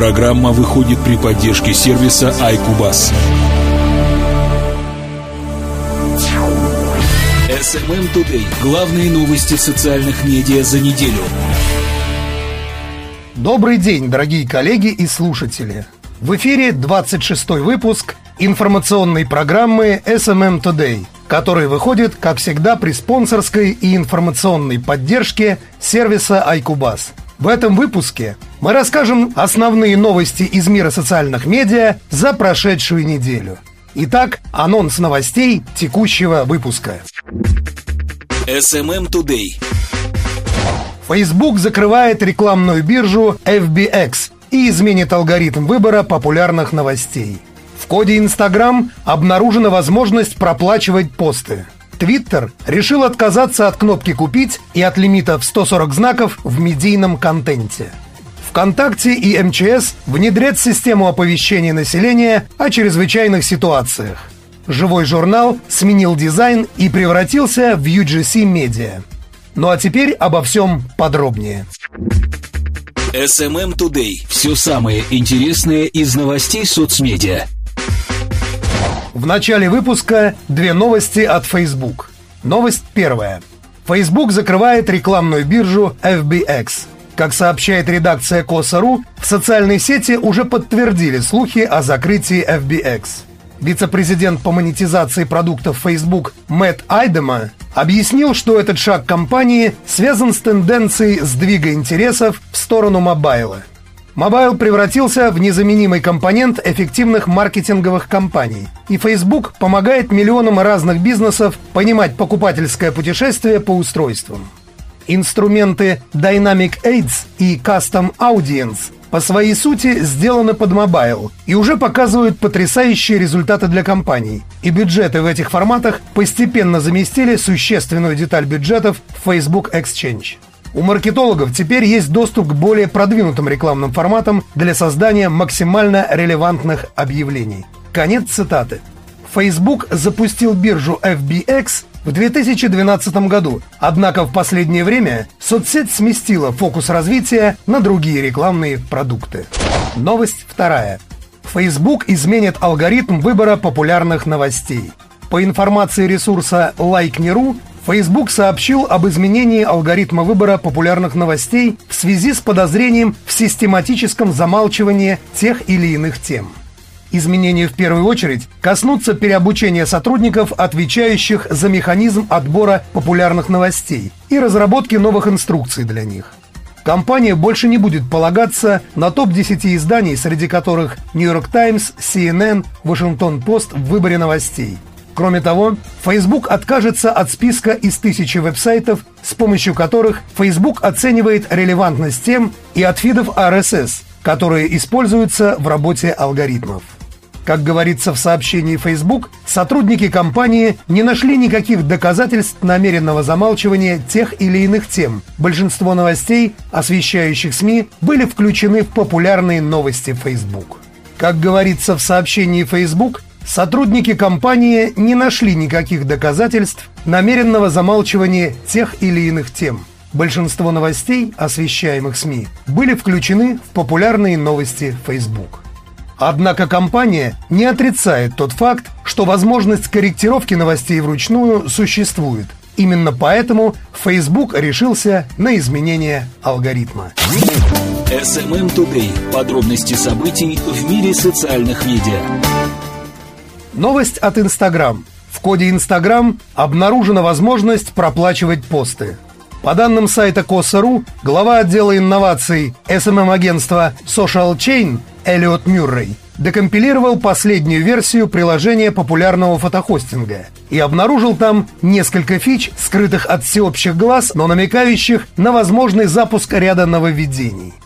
Программа выходит при поддержке сервиса iCubus. SMM Today. Главные новости социальных медиа за неделю. Добрый день, дорогие коллеги и слушатели. В эфире 26 выпуск информационной программы SMM Today, который выходит, как всегда, при спонсорской и информационной поддержке сервиса iCubus. В этом выпуске мы расскажем основные новости из мира социальных медиа за прошедшую неделю. Итак, анонс новостей текущего выпуска. SMM Today. Facebook закрывает рекламную биржу FBX и изменит алгоритм выбора популярных новостей. В коде Instagram обнаружена возможность проплачивать посты. Twitter решил отказаться от кнопки «Купить» и от лимита в 140 знаков в медийном контенте. ВКонтакте и МЧС внедрят систему оповещения населения о чрезвычайных ситуациях. Живой журнал сменил дизайн и превратился в UGC Media. Ну а теперь обо всем подробнее. SMM Today. Все самое интересное из новостей соцмедиа. В начале выпуска две новости от Facebook. Новость первая. Facebook закрывает рекламную биржу FBX. Как сообщает редакция Cossa.ru, в социальной сети уже подтвердили слухи о закрытии FBX. Вице-президент по монетизации продуктов Facebook Мэтт Айдема объяснил, что этот шаг компании связан с тенденцией сдвига интересов в сторону мобайла. Мобайл превратился в незаменимый компонент эффективных маркетинговых кампаний, и Facebook помогает миллионам разных бизнесов понимать покупательское путешествие по устройствам. Инструменты Dynamic Ads и Custom Audience по своей сути сделаны под мобайл и уже показывают потрясающие результаты для компаний. И бюджеты в этих форматах постепенно заместили существенную деталь бюджетов в Facebook Exchange. У маркетологов теперь есть доступ к более продвинутым рекламным форматам для создания максимально релевантных объявлений. Конец цитаты. Facebook запустил биржу FBX в 2012 году, однако в последнее время соцсеть сместила фокус развития на другие рекламные продукты. Новость вторая. Facebook изменит алгоритм выбора популярных новостей. По информации ресурса Like.me.ru, Facebook сообщил об изменении алгоритма выбора популярных новостей в связи с подозрением в систематическом замалчивании тех или иных тем. Изменения в первую очередь коснутся переобучения сотрудников, отвечающих за механизм отбора популярных новостей и разработки новых инструкций для них. Компания больше не будет полагаться на топ-10 изданий, среди которых New York Times, CNN, Washington Post в выборе новостей – Кроме того, Facebook откажется от списка из тысячи веб-сайтов, с помощью которых Facebook оценивает релевантность тем и от фидов RSS, которые используются в работе алгоритмов. Как говорится в сообщении Facebook, сотрудники компании не нашли никаких доказательств намеренного замалчивания тех или иных тем. Большинство новостей, освещающих СМИ, были включены в популярные новости Facebook. Как говорится в сообщении Facebook, Сотрудники компании не нашли никаких доказательств намеренного замалчивания тех или иных тем. Большинство новостей, освещаемых СМИ, были включены в популярные новости Facebook. Однако компания не отрицает тот факт, что возможность корректировки новостей вручную существует. Именно поэтому Facebook решился на изменение алгоритма. SMM Today. Подробности событий в мире социальных медиа. Новость от Instagram. В коде Instagram обнаружена возможность проплачивать посты. По данным сайта Коса.ру, глава отдела инноваций SMM-агентства Social Chain Эллиот Мюррей декомпилировал последнюю версию приложения популярного фотохостинга и обнаружил там несколько фич, скрытых от всеобщих глаз, но намекающих на возможный запуск ряда нововведений –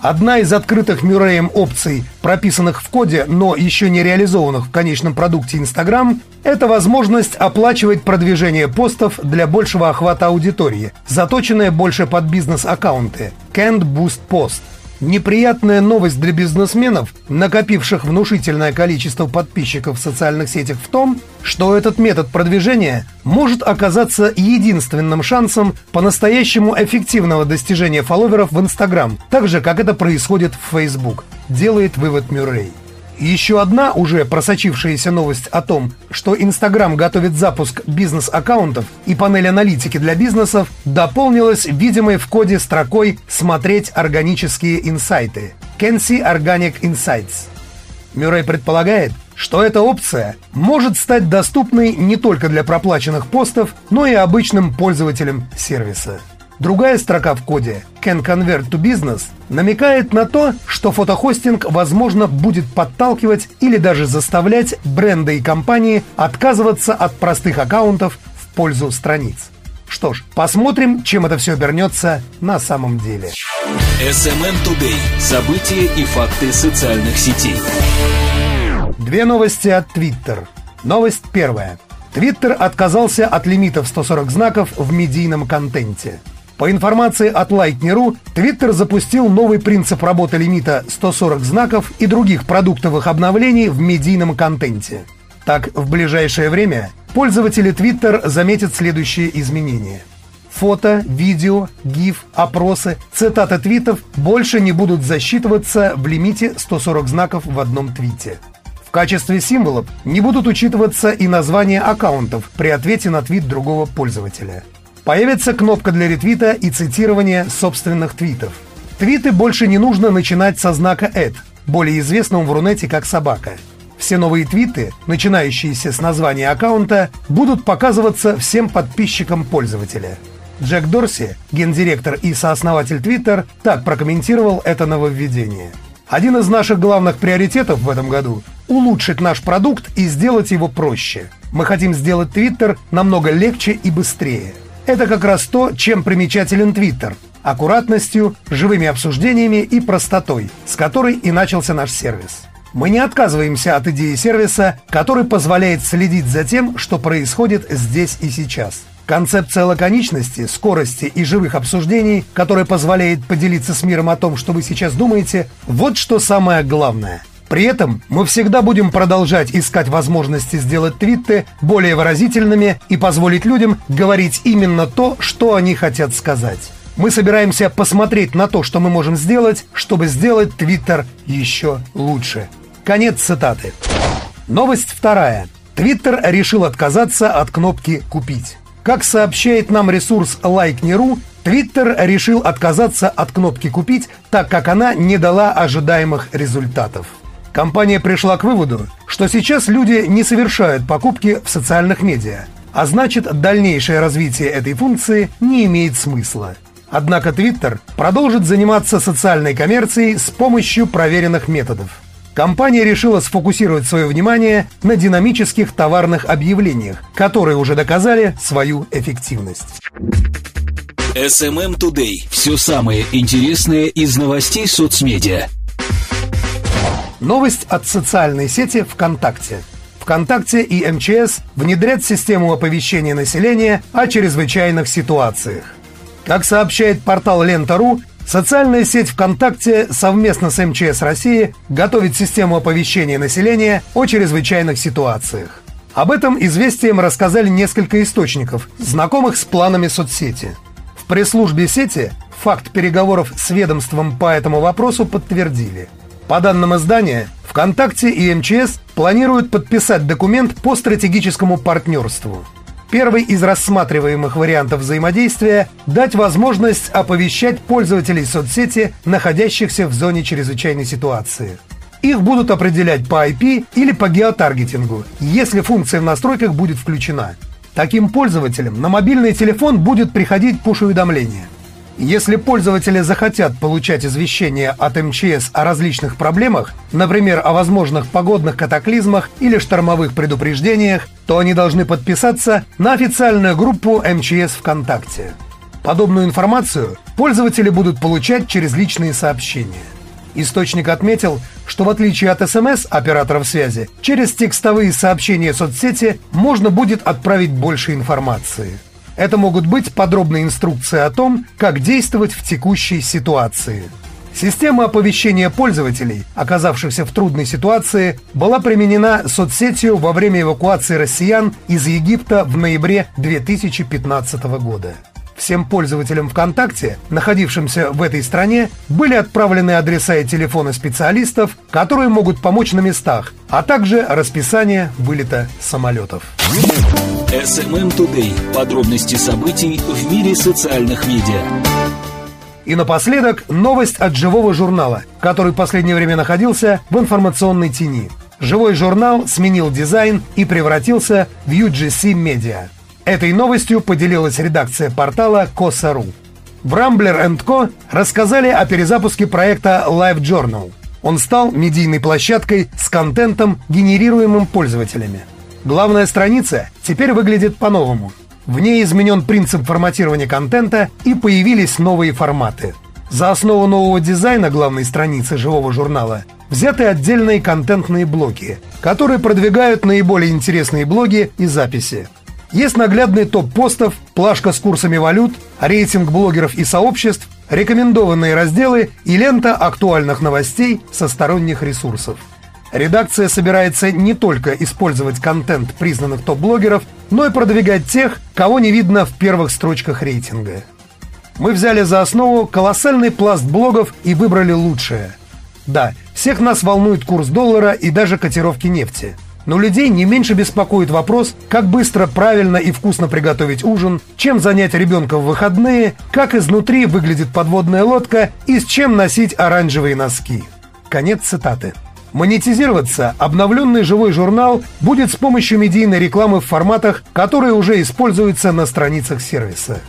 Одна из открытых Мюрреем опций, прописанных в коде, но еще не реализованных в конечном продукте Instagram, это возможность оплачивать продвижение постов для большего охвата аудитории, заточенная больше под бизнес-аккаунты Can't Boost Post. Неприятная новость для бизнесменов, накопивших внушительное количество подписчиков в социальных сетях в том, что этот метод продвижения может оказаться единственным шансом по-настоящему эффективного достижения фолловеров в Instagram, так же, как это происходит в Facebook, делает вывод Мюррей. Еще одна уже просочившаяся новость о том, что Instagram готовит запуск бизнес-аккаунтов и панель аналитики для бизнесов, дополнилась видимой в коде строкой «Смотреть органические инсайты» Can see Organic Insights. Мюррей предполагает, что эта опция может стать доступной не только для проплаченных постов, но и обычным пользователям сервиса. Другая строка в коде Can Convert to Business намекает на то, что фотохостинг, возможно, будет подталкивать или даже заставлять бренды и компании отказываться от простых аккаунтов в пользу страниц. Что ж, посмотрим, чем это все обернется на самом деле. SMM Today. События и факты социальных сетей. Две новости от Twitter. Новость первая. Twitter отказался от лимитов 140 знаков в медийном контенте. По информации от Lightning.ru, Twitter запустил новый принцип работы лимита 140 знаков и других продуктовых обновлений в медийном контенте. Так, в ближайшее время пользователи Twitter заметят следующие изменения. Фото, видео, гиф, опросы, цитаты твитов больше не будут засчитываться в лимите 140 знаков в одном твите. В качестве символов не будут учитываться и названия аккаунтов при ответе на твит другого пользователя – Появится кнопка для ретвита и цитирования собственных твитов. Твиты больше не нужно начинать со знака «эд», более известного в Рунете как «собака». Все новые твиты, начинающиеся с названия аккаунта, будут показываться всем подписчикам пользователя. Джек Дорси, гендиректор и сооснователь Twitter, так прокомментировал это нововведение. Один из наших главных приоритетов в этом году – улучшить наш продукт и сделать его проще. Мы хотим сделать Twitter намного легче и быстрее – это как раз то, чем примечателен Твиттер – аккуратностью, живыми обсуждениями и простотой, с которой и начался наш сервис. Мы не отказываемся от идеи сервиса, который позволяет следить за тем, что происходит здесь и сейчас. Концепция лаконичности, скорости и живых обсуждений, которая позволяет поделиться с миром о том, что вы сейчас думаете, вот что самое главное – при этом мы всегда будем продолжать искать возможности сделать твиты более выразительными и позволить людям говорить именно то, что они хотят сказать. Мы собираемся посмотреть на то, что мы можем сделать, чтобы сделать Твиттер еще лучше. Конец цитаты. Новость вторая. Твиттер решил отказаться от кнопки «Купить». Как сообщает нам ресурс Like.ru, Твиттер решил отказаться от кнопки «Купить», так как она не дала ожидаемых результатов. Компания пришла к выводу, что сейчас люди не совершают покупки в социальных медиа, а значит дальнейшее развитие этой функции не имеет смысла. Однако Twitter продолжит заниматься социальной коммерцией с помощью проверенных методов. Компания решила сфокусировать свое внимание на динамических товарных объявлениях, которые уже доказали свою эффективность. SMM Today. Все самое интересное из новостей соцмедиа. Новость от социальной сети ВКонтакте. ВКонтакте и МЧС внедрят систему оповещения населения о чрезвычайных ситуациях. Как сообщает портал Лента.ру, социальная сеть ВКонтакте совместно с МЧС России готовит систему оповещения населения о чрезвычайных ситуациях. Об этом известием рассказали несколько источников, знакомых с планами соцсети. В пресс-службе сети факт переговоров с ведомством по этому вопросу подтвердили – по данным издания, ВКонтакте и МЧС планируют подписать документ по стратегическому партнерству. Первый из рассматриваемых вариантов взаимодействия – дать возможность оповещать пользователей соцсети, находящихся в зоне чрезвычайной ситуации. Их будут определять по IP или по геотаргетингу, если функция в настройках будет включена. Таким пользователям на мобильный телефон будет приходить пуш-уведомление – если пользователи захотят получать извещения от МЧС о различных проблемах, например, о возможных погодных катаклизмах или штормовых предупреждениях, то они должны подписаться на официальную группу МЧС ВКонтакте. Подобную информацию пользователи будут получать через личные сообщения. Источник отметил, что в отличие от СМС операторов связи, через текстовые сообщения соцсети можно будет отправить больше информации – это могут быть подробные инструкции о том, как действовать в текущей ситуации. Система оповещения пользователей, оказавшихся в трудной ситуации, была применена соцсетью во время эвакуации россиян из Египта в ноябре 2015 года. Всем пользователям ВКонтакте, находившимся в этой стране, были отправлены адреса и телефоны специалистов, которые могут помочь на местах, а также расписание вылета самолетов. SMM Today. Подробности событий в мире социальных медиа. И напоследок новость от живого журнала, который в последнее время находился в информационной тени. Живой журнал сменил дизайн и превратился в UGC Media. Этой новостью поделилась редакция портала Коса.ру. В Rambler Co. рассказали о перезапуске проекта Live Journal. Он стал медийной площадкой с контентом, генерируемым пользователями. Главная страница теперь выглядит по-новому – в ней изменен принцип форматирования контента и появились новые форматы. За основу нового дизайна главной страницы живого журнала взяты отдельные контентные блоки, которые продвигают наиболее интересные блоги и записи. Есть наглядный топ постов, плашка с курсами валют, рейтинг блогеров и сообществ, рекомендованные разделы и лента актуальных новостей со сторонних ресурсов. Редакция собирается не только использовать контент признанных топ-блогеров, но и продвигать тех, кого не видно в первых строчках рейтинга. Мы взяли за основу колоссальный пласт блогов и выбрали лучшее. Да, всех нас волнует курс доллара и даже котировки нефти. Но людей не меньше беспокоит вопрос, как быстро, правильно и вкусно приготовить ужин, чем занять ребенка в выходные, как изнутри выглядит подводная лодка и с чем носить оранжевые носки. Конец цитаты. Монетизироваться обновленный живой журнал будет с помощью медийной рекламы в форматах, которые уже используются на страницах сервиса.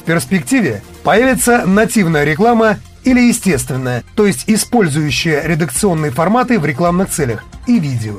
В перспективе появится нативная реклама или естественная, то есть использующая редакционные форматы в рекламных целях и видео.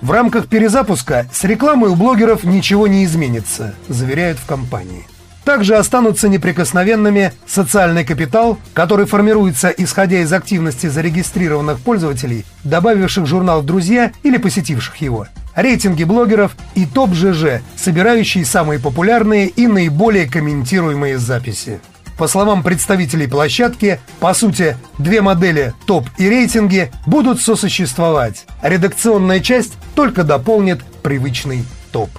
В рамках перезапуска с рекламой у блогеров ничего не изменится, заверяют в компании. Также останутся неприкосновенными социальный капитал, который формируется исходя из активности зарегистрированных пользователей, добавивших журнал в «Друзья» или посетивших его, рейтинги блогеров и топ-ЖЖ, собирающие самые популярные и наиболее комментируемые записи. По словам представителей площадки, по сути, две модели топ и рейтинги будут сосуществовать. Редакционная часть только дополнит привычный топ.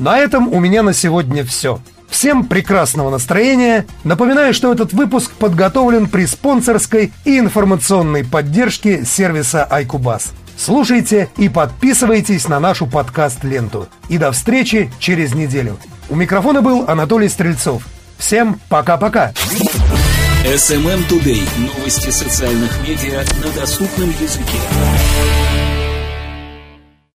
На этом у меня на сегодня все. Всем прекрасного настроения. Напоминаю, что этот выпуск подготовлен при спонсорской и информационной поддержке сервиса iCubus. Слушайте и подписывайтесь на нашу подкаст-ленту. И до встречи через неделю. У микрофона был Анатолий Стрельцов. Всем пока-пока. SMM Today. Новости социальных медиа на доступном языке.